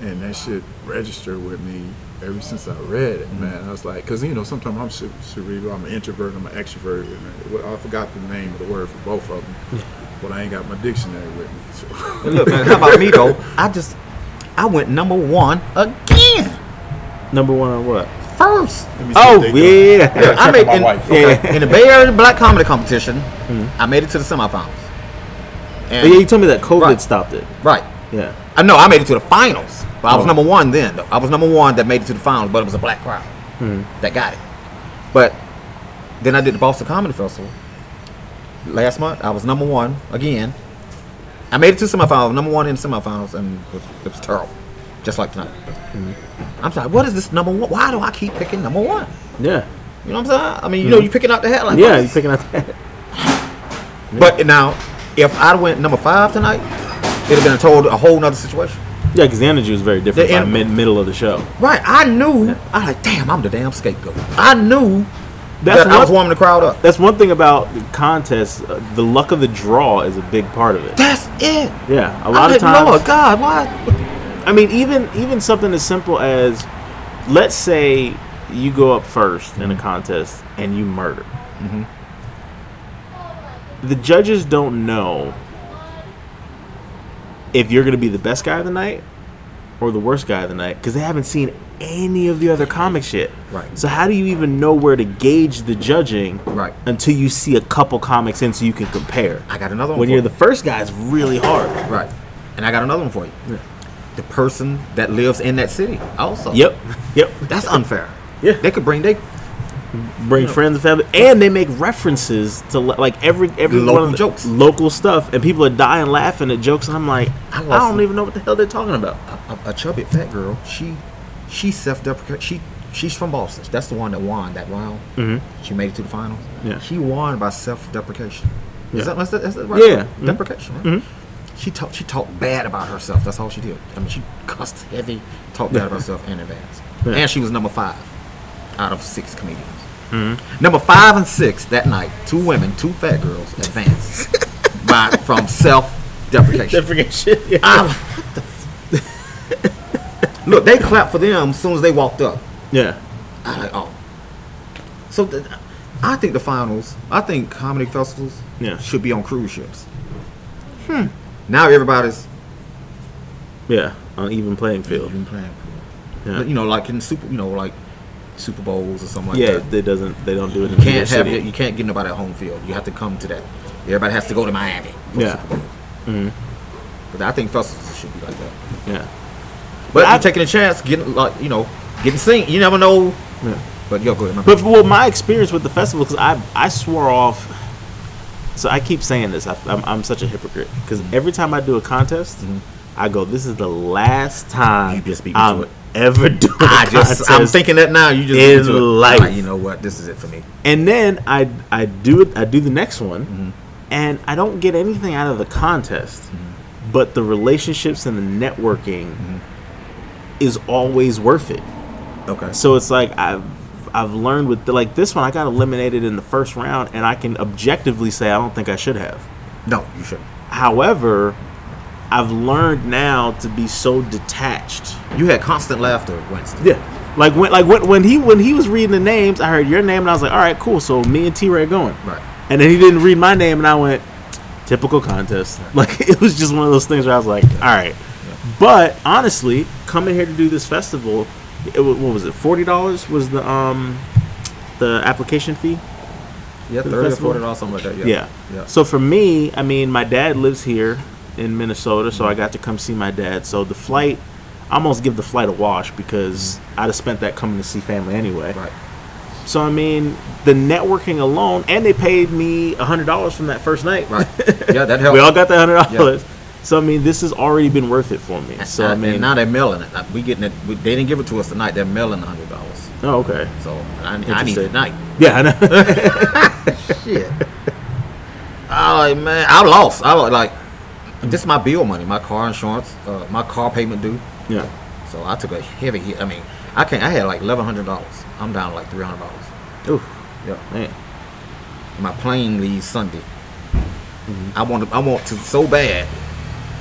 And that should register with me ever since I read it, mm-hmm. man. I was like, because, you know, sometimes I'm cer- cerebral, I'm an introvert, I'm an extrovert. And uh, I forgot the name of the word for both of them, but I ain't got my dictionary with me. So. And look, man, how about me though? I just, I went number one again. Number one on what? First. Let me see Oh what they done. yeah. I made my in, wife. okay, in the Bay Area Black Comedy Competition. Mm-hmm. I made it to the semifinals. Oh, And, yeah, you told me that COVID Right. stopped it. right. Yeah. I know I made it to the finals, but I was Oh. number one then. I was number one that made it to the finals, but it was a black crowd hmm. that got it. But then I did the Boston Comedy Festival last month. I was number one again. I made it to semifinals, number one in semifinals, and it was, it was terrible. just like tonight. Hmm. I'm sorry, what is this number one? Why do I keep picking number one? Yeah. You know what I'm saying? I mean, you hmm. know, you're picking out the headline. Yeah, you're picking out that. But now, if I went number five tonight, it'd have been a total a whole nother situation. Yeah, because the energy was very different in The by mid middle of the show. Right? I knew. I like, damn, I'm the damn scapegoat. I knew That's that I was warming the crowd up. That's one thing about contests. Uh, the luck of the draw is a big part of it. That's it. Yeah, a lot of like, times. Lord God, why? I mean, even even something as simple as, let's say you go up 1st in a contest and you murder. The judges don't know if you're going to be the best guy of the night or the worst guy of the night because they haven't seen any of the other comic shit. Right. So how do you even know where to gauge the judging Right. until you see a couple comics in so you can compare? I got another one. When you're you. the first guy, it's really hard. right, and I got another one for you. The person that lives in that city also. Yep. Yep. That's unfair. Yeah. They could bring they bring friends and family, and they make references to like every every Local one of the jokes. local stuff, and people are dying laughing at jokes, and I'm like, I I, don't even know what the hell they're talking about. a, a chubby fat girl. She she self deprecate. She she's from Boston. That's the one that won that round. Mm-hmm. She made it to the finals. Yeah. She won by self deprecation. Yeah. Is that, is that, is that right? Yeah. Mhm. Deprecation. Right? She talked she talked bad about herself. That's all she did. I mean, she cussed heavy, talked bad about herself in advance. Yeah. And she was number five out of six comedians. Mm-hmm. Number five and six that night, two women, two fat girls advanced by from self deprecation. Deprecation. Yeah. I'm what the f- Look, they clapped for them as soon as they walked up. yeah. I like, oh. So th- I think the finals, I think comedy festivals Yeah. should be on cruise ships. Hmm. Now everybody's Yeah. On even playing field. been playing. field. Yeah. But, you know, like in super, you know, like Super Bowls or something like Yeah. that. It doesn't. They don't do it. You in can't have City. it, you can't get nobody at home field. You have to come to that. Everybody has to go to Miami for Yeah. Super Bowl. But I think festivals should be like that. Yeah. But I- you're taking a chance, getting like you know, getting seen. You never know. Yeah. But yo, go ahead. my But well, my experience with the festival, because I I swore off. So I keep saying this. I, I'm, I'm such a hypocrite because Mm-hmm. every time I do a contest, I go, "This is the last time You just beat me I'm it. Ever a I just, I'm thinking that now. You just in get life. Like, you know what? This is it for me. and then I I do it. I do the next one, Mm-hmm. and I don't get anything out of the contest, Mm-hmm. but the relationships and the networking is always worth it. Okay. So it's like I've I've learned with the, like this one, I got eliminated in the first round, and I can objectively say I don't think I should have. No, you shouldn't. However, I've learned now to be so detached. You had constant laughter Wednesday. Yeah. Like when like when, when he when he was reading the names, I heard your name and I was like, all right, cool. So me and T Ray are going. Right. And then he didn't read my name, and I went, typical contest. Like it was just one of those things where I was like, all right. But honestly, coming here to do this festival, it, what was it? Forty dollars was the um the application fee. Yeah, thirty or forty dollars, something like that. Yeah. Yeah. Yeah. So for me, I mean, my dad lives here in Minnesota, so I got to come see my dad. So the flight, I almost give the flight a wash because I'd have spent that coming to see family anyway. Right. So I mean, the networking alone, and they paid me a hundred dollars from that first night. Right. Yeah, that helped. we all got the hundred dollars. So I mean, this has already been worth it for me. So I and, mean, now they're mailing it. Uh, we getting it. We, they didn't give it to us tonight. They're mailing the hundred dollars. oh okay, So I, I need it tonight. yeah, I know. Shit. Oh man, I lost. I was like, this is my bill money, my car insurance, uh, my car payment due. yeah, So I took a heavy hit. I mean, I can't. I had like eleven hundred dollars. I'm down to like three hundred dollars. Oof, Yeah. man. My plane leaves Sunday. I want to. I want to so bad.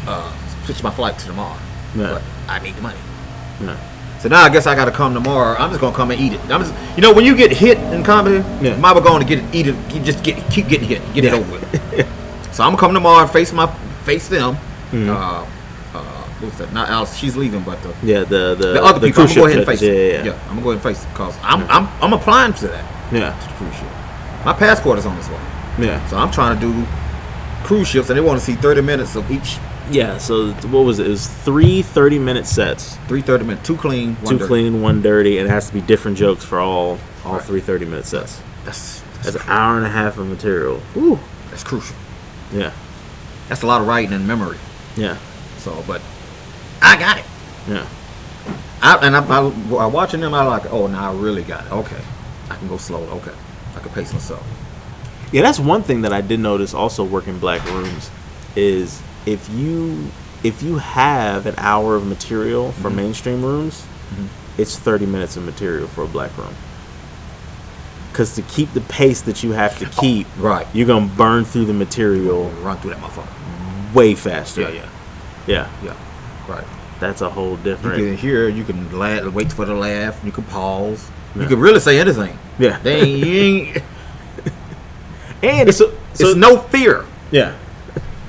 Uh, switch my flight to tomorrow. Yeah. But I need the money. Yeah. So now I guess I got to come tomorrow. I'm just gonna come and eat it. I'm just, you know, when you get hit in comedy, Yeah. might be going to get it, eat it. You just get keep getting hit, get it over with. so I'm gonna come tomorrow and face my face them. Mm-hmm. Uh, uh, what's that? Not Alice. She's leaving, but the, Yeah, the the, the other people. I'm gonna go ahead and face. it. Yeah, yeah, I'm gonna go ahead and face it because I'm I'm I'm applying to that yeah, to the cruise ship. My passport is on this one. yeah. so I'm trying to do cruise ships, and they want to see 30 minutes of each. Yeah, so what was it? It was three 30 minute sets. Three 30 minutes, two clean, one two dirty. clean, one dirty, and it has to be different jokes for all all Right. three 30 minute sets. That's That's that's, an hour and a half of material. Ooh. that's crucial. Yeah, That's a lot of writing and memory. yeah, So, but I got it. yeah. I, and I, I, watching them, I like, oh, now I really got it. Okay, I can go slow. Okay, I can pace myself. Yeah, that's one thing that I did notice also working black rooms is if you if you have an hour of material for mm-hmm. mainstream rooms, mm-hmm. it's 30 minutes of material for a black room. Cuz to keep the pace that you have to oh, keep, Right. you're to burn through the material Run through that motherfucker. way faster. Yeah, yeah, Yeah. yeah. Right. That's a whole different. You can hear, you can laugh, wait for the laugh. You can pause. Yeah. You can really say anything. Yeah. They ain't, you ain't And it's, so, it's no fear. yeah.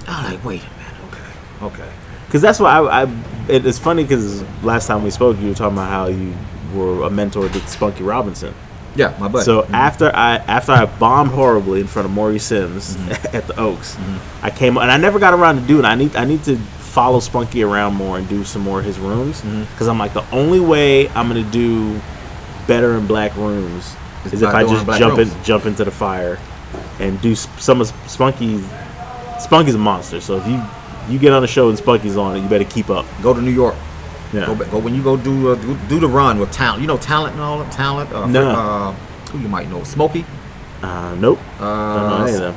I'm like, wait a minute. Okay. Okay. Because that's why I, I it's funny because last time we spoke, you were talking about how you were a mentor to Spunky Robinson. Yeah, my butt. So mm-hmm. after I after I bombed horribly in front of Maurice Sims mm-hmm. at the Oaks, mm-hmm. I came and I never got around to doing. I need I need to follow Spunky around more and do some more of his rooms because I'm like the only way I'm gonna do better in black rooms Is is if I just jump in, jump into the fire and do some of Spunky. Spunky's a monster, so if you you get on a show and Spunky's on it, you better keep up. go to New York. Yeah. Go, back, go when you go do, uh, do do the run with talent. You know talent and all that talent. Uh, No. Uh, who you might know? Smokey. Uh, nope. Uh, Don't know any of them.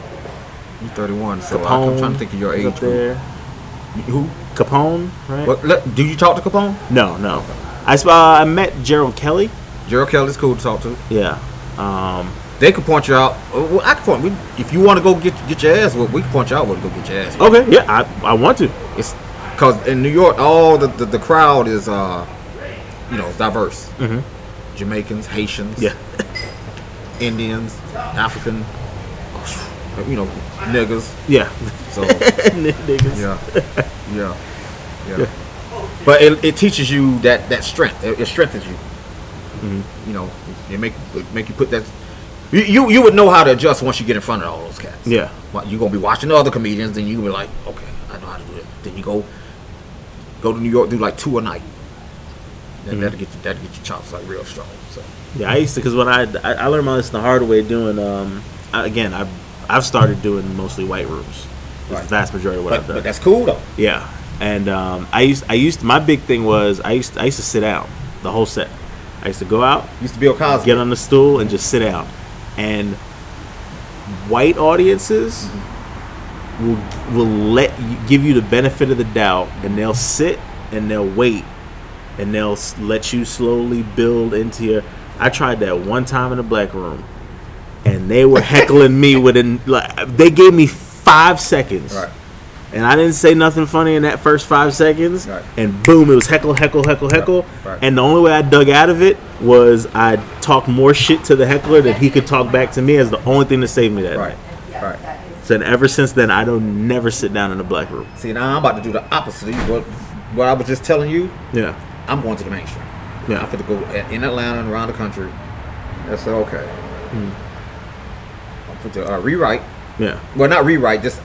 You 31, so Capone I'm trying to think of your age group. there. Who? Capone, right? What, let, do you talk to Capone? No, no. I sp- uh, I met Gerald Kelly. Gerald Kelly's cool to talk to. Yeah. Um, They could point you out. uh, Well, I can point. We, if you want to go get get your ass whooped, we can point you out to go get your ass. okay. Yeah, I, I want to. It's because in New York, all the, the, the crowd is uh, you know, diverse. Mhm. Jamaicans, Haitians, Yeah. Indians, African, you know, niggas. Yeah. So Niggas. yeah, yeah, yeah. But it, it teaches you that that strength. It, it strengthens you. Mm-hmm. You know, it make it make you put that. You, you you would know how to adjust once you get in front of all those cats. Yeah. Well, you're gonna be watching the other comedians, then you be like, okay, I know how to do it. Then you go go to New York, do like two a night. Then that'll get you that'll get your chops like real strong. So Yeah, I used to because when I, I I learned my lesson the hard way doing um I, again I I've started doing mostly white rooms. Right. the vast majority of what but, I've done. but that's cool though. Yeah, and um, I used I used my big thing was I used I used to sit down the whole set. I used to go out, Used to be a Cosby. get on the stool, and just sit down. And white audiences will will let you give you the benefit of the doubt, and they'll sit and they'll wait, and they'll let you slowly build into your. I tried that one time in a black room, and they were heckling me within like they gave me five seconds. Right. And I didn't say nothing funny in that first five seconds. Right. And boom, it was heckle, heckle, heckle, heckle. right. And the only way I dug out of it was I talked more shit to the heckler than he could talk back to me as the only thing to save me that Right. night. So and ever since then, I don't never sit down in a black room. See now I'm about to do the opposite. Of what what I was just telling you, Yeah. I'm going to the mainstream. Yeah. I'm going to go in Atlanta and around the country. I said, okay. Hmm. I'm going to uh, rewrite. Yeah. Well, not rewrite. Just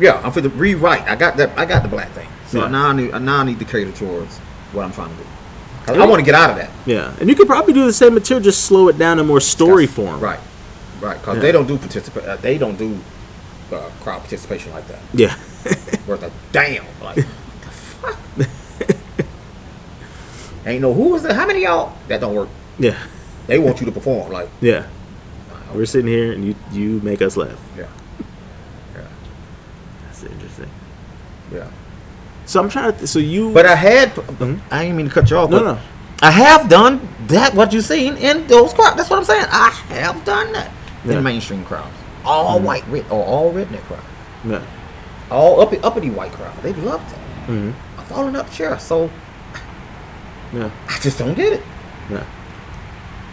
yeah. I'm going to rewrite. I got that. I got the black thing. So Yeah. now I need. Now I need to cater towards what I'm trying to do. I want to get out of that. Yeah. And you could probably do the same material, just slow it down in more story form. Right. Right. Because Yeah. they don't do participate. Uh, they don't do uh, crowd participation like that. Yeah. Worth a damn. Like what the fuck. Ain't no who was it? How many of y'all? That don't work. yeah. They want you to perform. Like Yeah. We're sitting here and you you make us laugh. yeah. Yeah. That's interesting. Yeah. So I'm trying to. So you. But I had. I didn't mean to cut you off. Mm-hmm. No, but no. I have done that. What you seen in those crowds? That's what I'm saying. I have done that Yeah. Mm-hmm. in mainstream crowds. All white, red, or all redneck crowd. Yeah. All uppity, uppity white crowd. They loved it. Mhm. I'm falling up chair, so Yeah. I just don't get it. Yeah.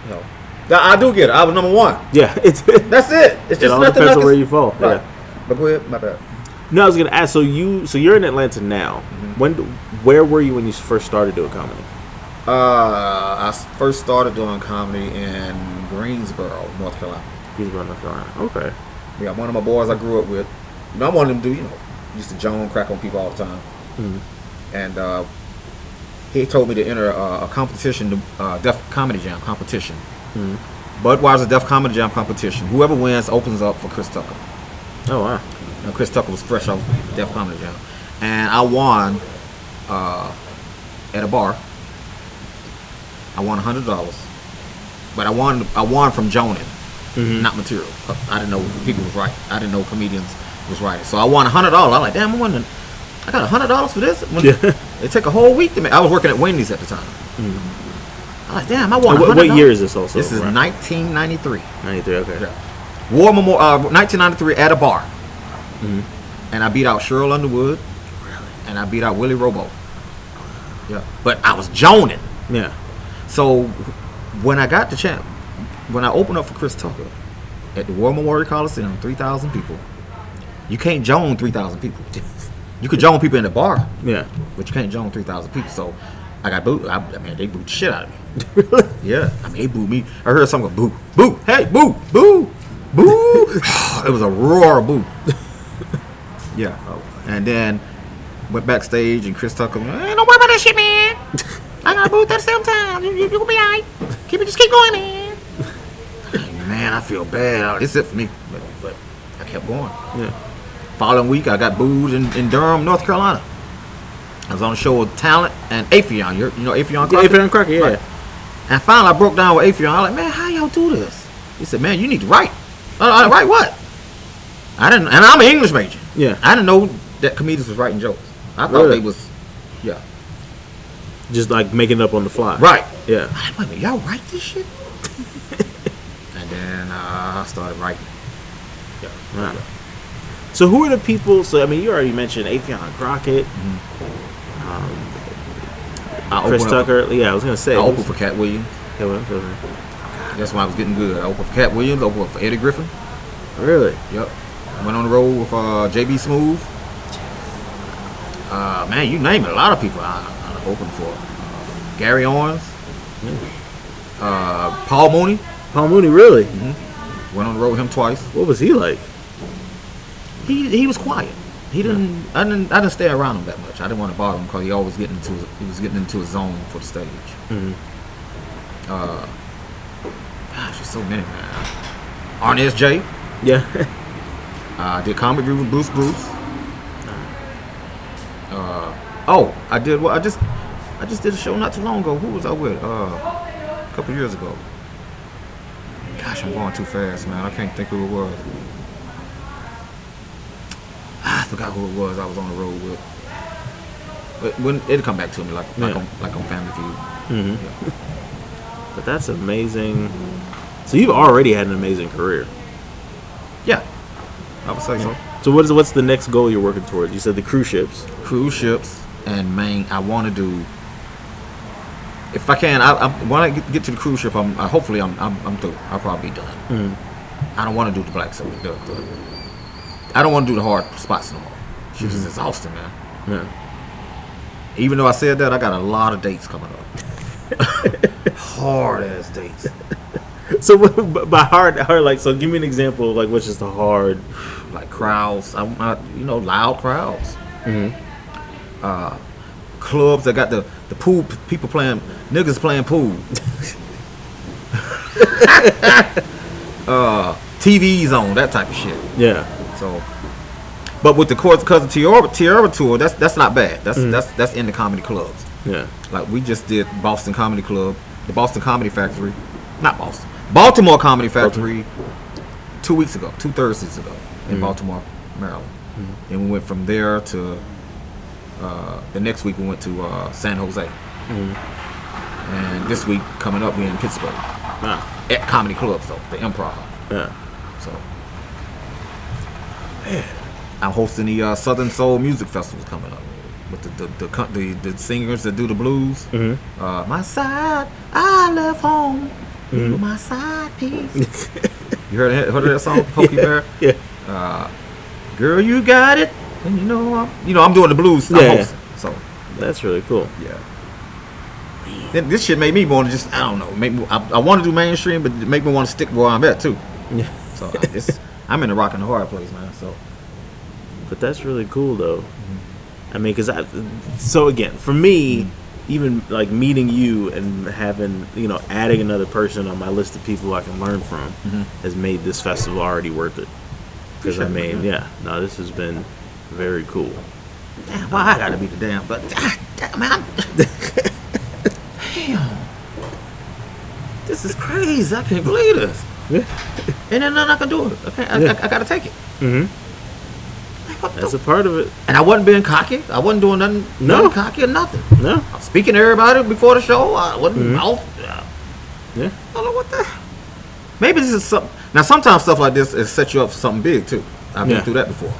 Know. Now, I do get it. I was number one. Yeah. It's. That's it. It's It just all nothing depends on where you fall. Right. Yeah. But go ahead. My bad. No, I was gonna ask. So you, so you're in Atlanta now. Mm-hmm. When, where were you when you first started doing comedy? Uh, I first started doing comedy in Greensboro, North Carolina. Greensboro, North Carolina. Okay. Yeah, one of my boys I grew up with. You know, I'm one of them dude, you know, used to Joan crack on people all the time. Mhm. And uh, he told me to enter a, a competition, uh, Def Comedy Jam competition. Mhm. Budweiser Def Comedy Jam competition. Whoever wins opens up for Chris Tucker. Oh wow. Now, Chris Tucker was fresh off Def Comedy Jam. And I won uh, at a bar. I won hundred dollars, but I won I won from Jonan, not material. I didn't know people was right. I didn't know comedians was right. So I won a hundred dollars. I'm like, damn, I won. I got hundred dollars for this. When Yeah. It took a whole week to make. I was working at Wendy's at the time. Mm-hmm. I'm like, damn, I won. What, what year is this also? This is right? 1993. 93, okay. Yeah. War Memorial, uh, 1993 at a bar. Mm-hmm. And I beat out Sheryl Underwood. Really? And I beat out Willie Robo. Yeah. But I was joning. Yeah. So when I got the champ, when I opened up for Chris Tucker at the War Memorial Coliseum, 3,000 people, you can't join 3,000 people. You could join people in the bar, Yeah. but you can't join 3,000 people. So I got booed. I, I mean, they booed the shit out of me. Yeah, I mean, they booed me. I heard someone go, boo, boo, hey, boo, boo, boo. it was a roar of boo. yeah, oh, and then went backstage and Chris Tucker, don't worry about that shit, man. I got booed at the same time. You, you, you gonna be alright. Keep it, just keep going, man. Man, I feel bad. It's it for me, but, but I kept going. Yeah. Following week, I got booed in, in Durham, North Carolina. I was on a show with Talent and Affion. You, you know Affion Yeah, Crockett? Affion Crockett, yeah. Right. And finally, I broke down with Affion. I was like, man, how y'all do this? He said, man, you need to write. I like, write what? I didn't, and I'm an English major. Yeah. I didn't know that comedians was writing jokes. I thought Really? they was, yeah. Just like making it up on the fly. Right. Yeah. I like, wait a minute, y'all write this shit? and uh, I started writing. Yeah. So who are the people? So I mean, you already mentioned Affion Crockett, I Chris opened up- Tucker. yeah, I was gonna say. I opened for Katt Williams. Yeah, well, okay. That's when I was getting good. I opened for Katt Williams. I opened for Eddie Griffin. Really? Yep. Went on the road with uh, JB Smoove. Uh, man, you name it. A lot of people I, I opened for. Uh, Gary Owens. Uh, Paul Mooney. Paul Mooney. Really? Went on the road with him twice. What was he like? He he was quiet. He didn't. I didn't. I didn't stay around him that much. I didn't want to bother him because he always getting into. He was getting into a zone for the stage. Uh, gosh, there's so many man. Arnez J. Yeah. Uh, did comedy with Bruce Bruce. Uh, oh, I did. Well, I just, I just did a show not too long ago. Who was I with? Uh, a couple years ago. Gosh, I'm going too fast, man. I can't think who it was. Ah, I forgot who it was. I was on the road with. But when it'll come back to me, like like Yeah. on like on Family Feud. Yeah. But that's amazing. So you've already had an amazing career. yeah, I would say so. So what is what's the next goal you're working towards? You said the cruise ships. cruise ships and main i want to do if i can i, I when i get, get to the cruise ship i'm I, hopefully i'm i'm, I'm through. I'll probably be done. Mm-hmm. I don't want to do the black circuit the, the, i don't want to do the hard spots no more. She's just mm-hmm. exhausting man. Yeah. even though i said that i got a lot of dates coming up. Hard ass dates. So by hard, hard, like, so give me an example of like what's just a hard. like crowds. I'm not you know loud crowds. Mm-hmm. Uh clubs that got the the pool people playing niggas playing pool. Uh tvs on that type of shit. Yeah. so but with the course cousin Tierra, Tierra tour that's that's not bad. That's mm. that's that's in the comedy clubs. Yeah. like we just did Boston Comedy Club, the Boston Comedy Factory, not Boston, Baltimore Comedy Factory, two weeks ago, two Thursdays ago in mm. Baltimore, Maryland, mm. and we went from there to uh, the next week we went to uh, San Jose, and this week coming up we're in Pittsburgh Wow. at comedy clubs though, the Improv. Yeah. So I'm hosting the uh, Southern Soul Music Festival coming up with the the, the, the, the singers that do the blues. Uh, my side, I love home. Were my side piece. you heard heard of that song, Pokey Bear? Yeah. Girl, you got it. And you know I'm, you know I'm doing the blues. Yeah, hosting. So That's really cool. yeah. Then this shit made me want to just I don't know. Make me, I, I want to do mainstream, but it make me want to stick where I'm at too. Yeah. So I- it's, I'm in a rock and a hard place, man. So But that's really cool, though. Mm-hmm. I mean, because I. So again, for me, mm-hmm. even like meeting you and having you know adding another person on my list of people I can learn from mm-hmm. has made this festival already worth it. Because I mean, yeah, no, this has been very cool. damn, why I gotta be the damn? But damn, man, I'm, damn. this is crazy. I can't believe this. Yeah. And then nothing I can do it. I, I, Yeah. I, I gotta take it. Mm-hmm. Like, That's the a part of it. and I wasn't being cocky. I wasn't doing nothing, No. nothing cocky or nothing. No. I was speaking to everybody before the show. I wasn't off. uh, Yeah. I don't know what the. Maybe this is something. Now, sometimes stuff like this is set you up for something big too. I've been through that before.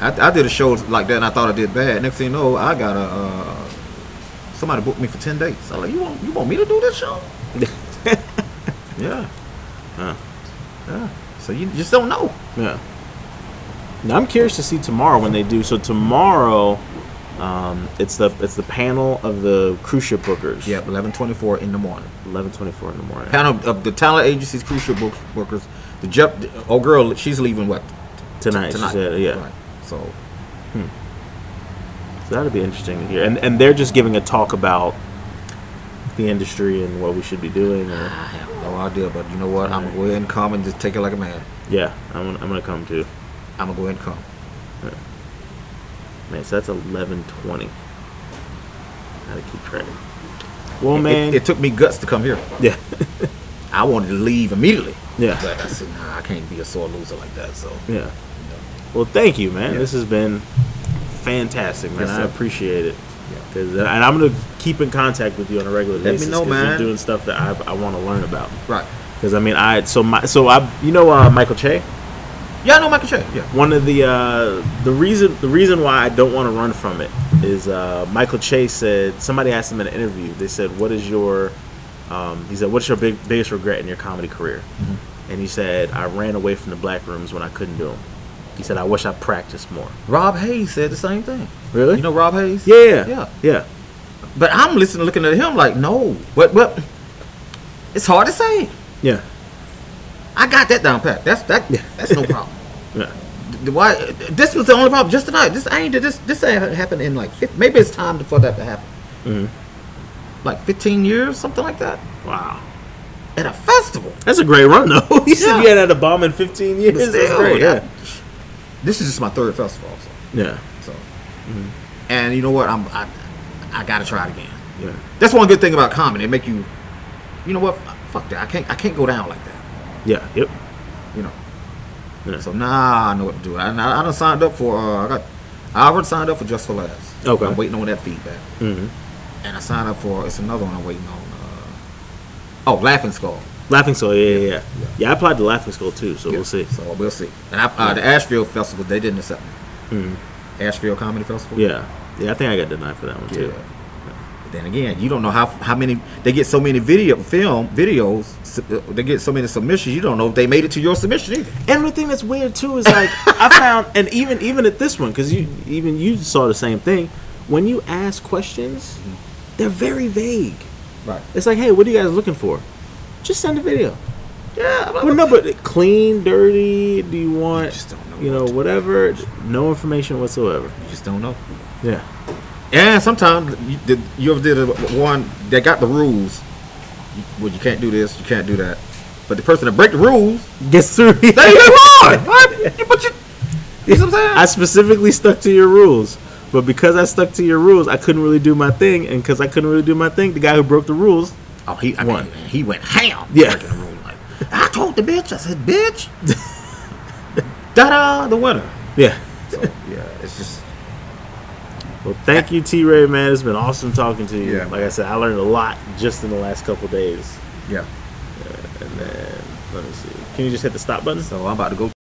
I, I did a show like that, and I thought I did bad. Next thing you know, I got a uh, somebody booked me for ten days. I'm like, you want you want me to do this show? yeah. Yeah. So you just don't know. Yeah. Now I'm curious to see tomorrow when they do. So tomorrow, um, it's the it's the panel of the cruise ship bookers. Yeah, eleven twenty four in the morning. Eleven twenty four in the morning. Panel of the talent agencies, cruise ship book, workers. The Jeff, oh girl, she's leaving what tonight. tonight? She said, yeah. Right. So hmm. So that'll be interesting to hear. And and they're just giving a talk about the industry and what we should be doing. Or, I have no idea, but you know what? I'm gonna go ahead and come and just take it like a man. yeah, I'm gonna, I'm gonna come too. I'm gonna go ahead and come. Man, so that's eleven twenty. Gotta keep track. Well, It- man. it, it took me guts to come here. yeah. I wanted to leave immediately. Yeah. But I said, nah, I can't be a sore loser like that. So Yeah. Well, thank you, man. Yeah. This has been fantastic, man. Yes, I appreciate it. uh, and I'm gonna keep in contact with you on a regular Let me basis. know, 'cause man. You're doing stuff that I, I want to learn about. right. Because I mean, I so my so I you know uh, Michael Che. Yeah, I know Michael Che. Yeah. One of the uh, the reason the reason why I don't want to run from it is uh, Michael Che said somebody asked him in an interview. They said, "What is your?" Um, he said, "What's your big, biggest regret in your comedy career?" Mm-hmm. And he said, "I ran away from the black rooms when I couldn't do them." He said, "I wish I practiced more." Rob Hayes said the same thing. Really? You know Rob Hayes? Yeah, yeah, Yeah. But I'm listening, looking at him like, no. But but it's hard to say. Yeah, I got that down pat. That's that. Yeah. That's no problem. yeah, Why? This was the only problem just tonight. This ain't this this ain't happened in like fif- maybe it's time for that to happen. Mm-hmm. Like 15 years, something like that, Wow, at a festival. that's a great run though. he said Yeah. you had a bomb in 15 years. But That's great. Yeah, This is just my third festival, also. yeah, So, and you know what? I'm I, I gotta try it again. yeah. That's one good thing about comedy. It make you, you know what? Fuck that. I can't I can't go down like that. Yeah, yep. You know. Yeah. So nah, I know what to do. I, I, I done signed up for. Uh, I got. I already signed up for Just for Laughs. Okay. I'm waiting on that feedback. hmm And I signed up for. It's another one I'm waiting on. Uh, oh, Laughing Skull. Laughing Skull, yeah, yeah, yeah. Yeah, I applied to Laughing Skull too, so Yeah, we'll see. So we'll see. And I, uh, the Asheville Festival, they didn't accept me. Asheville Comedy Festival. Mm-hmm. Yeah, yeah, I think I got denied for that one Yeah. too. But then again, you don't know how how many they get so many video film videos. uh, They get so many submissions. You don't know if they made it to your submission either. And the thing that's weird too is like I found, and even even at this one, because you even you saw the same thing. When you ask questions, they're very vague. Right. It's like, hey, what are you guys looking for? Just send a video. Yeah. Well, no, but clean, dirty. Do you want, just don't know you know, whatever? No information whatsoever. You just don't know. Yeah. And sometimes you, did, you ever did a, one that got the rules. You- Well, you can't do this, you can't do that. But the person that break the rules, Gets through. they get hard. Right? But you, you know what I'm saying? I specifically stuck to your rules. But because I stuck to your rules, I couldn't really do my thing. And because I couldn't really do my thing, the guy who broke the rules, oh, he, I One. mean, he went ham. Yeah. breaking the rule. Like, I told the bitch. I said, bitch. Da da, the winner. yeah. So yeah, it's just Well, thank you, T Ray, man. It's been awesome talking to you. Yeah. Like I said, I learned a lot just in the last couple days. Yeah. yeah. And then, let me see. Can you just hit the stop button? So I'm about to go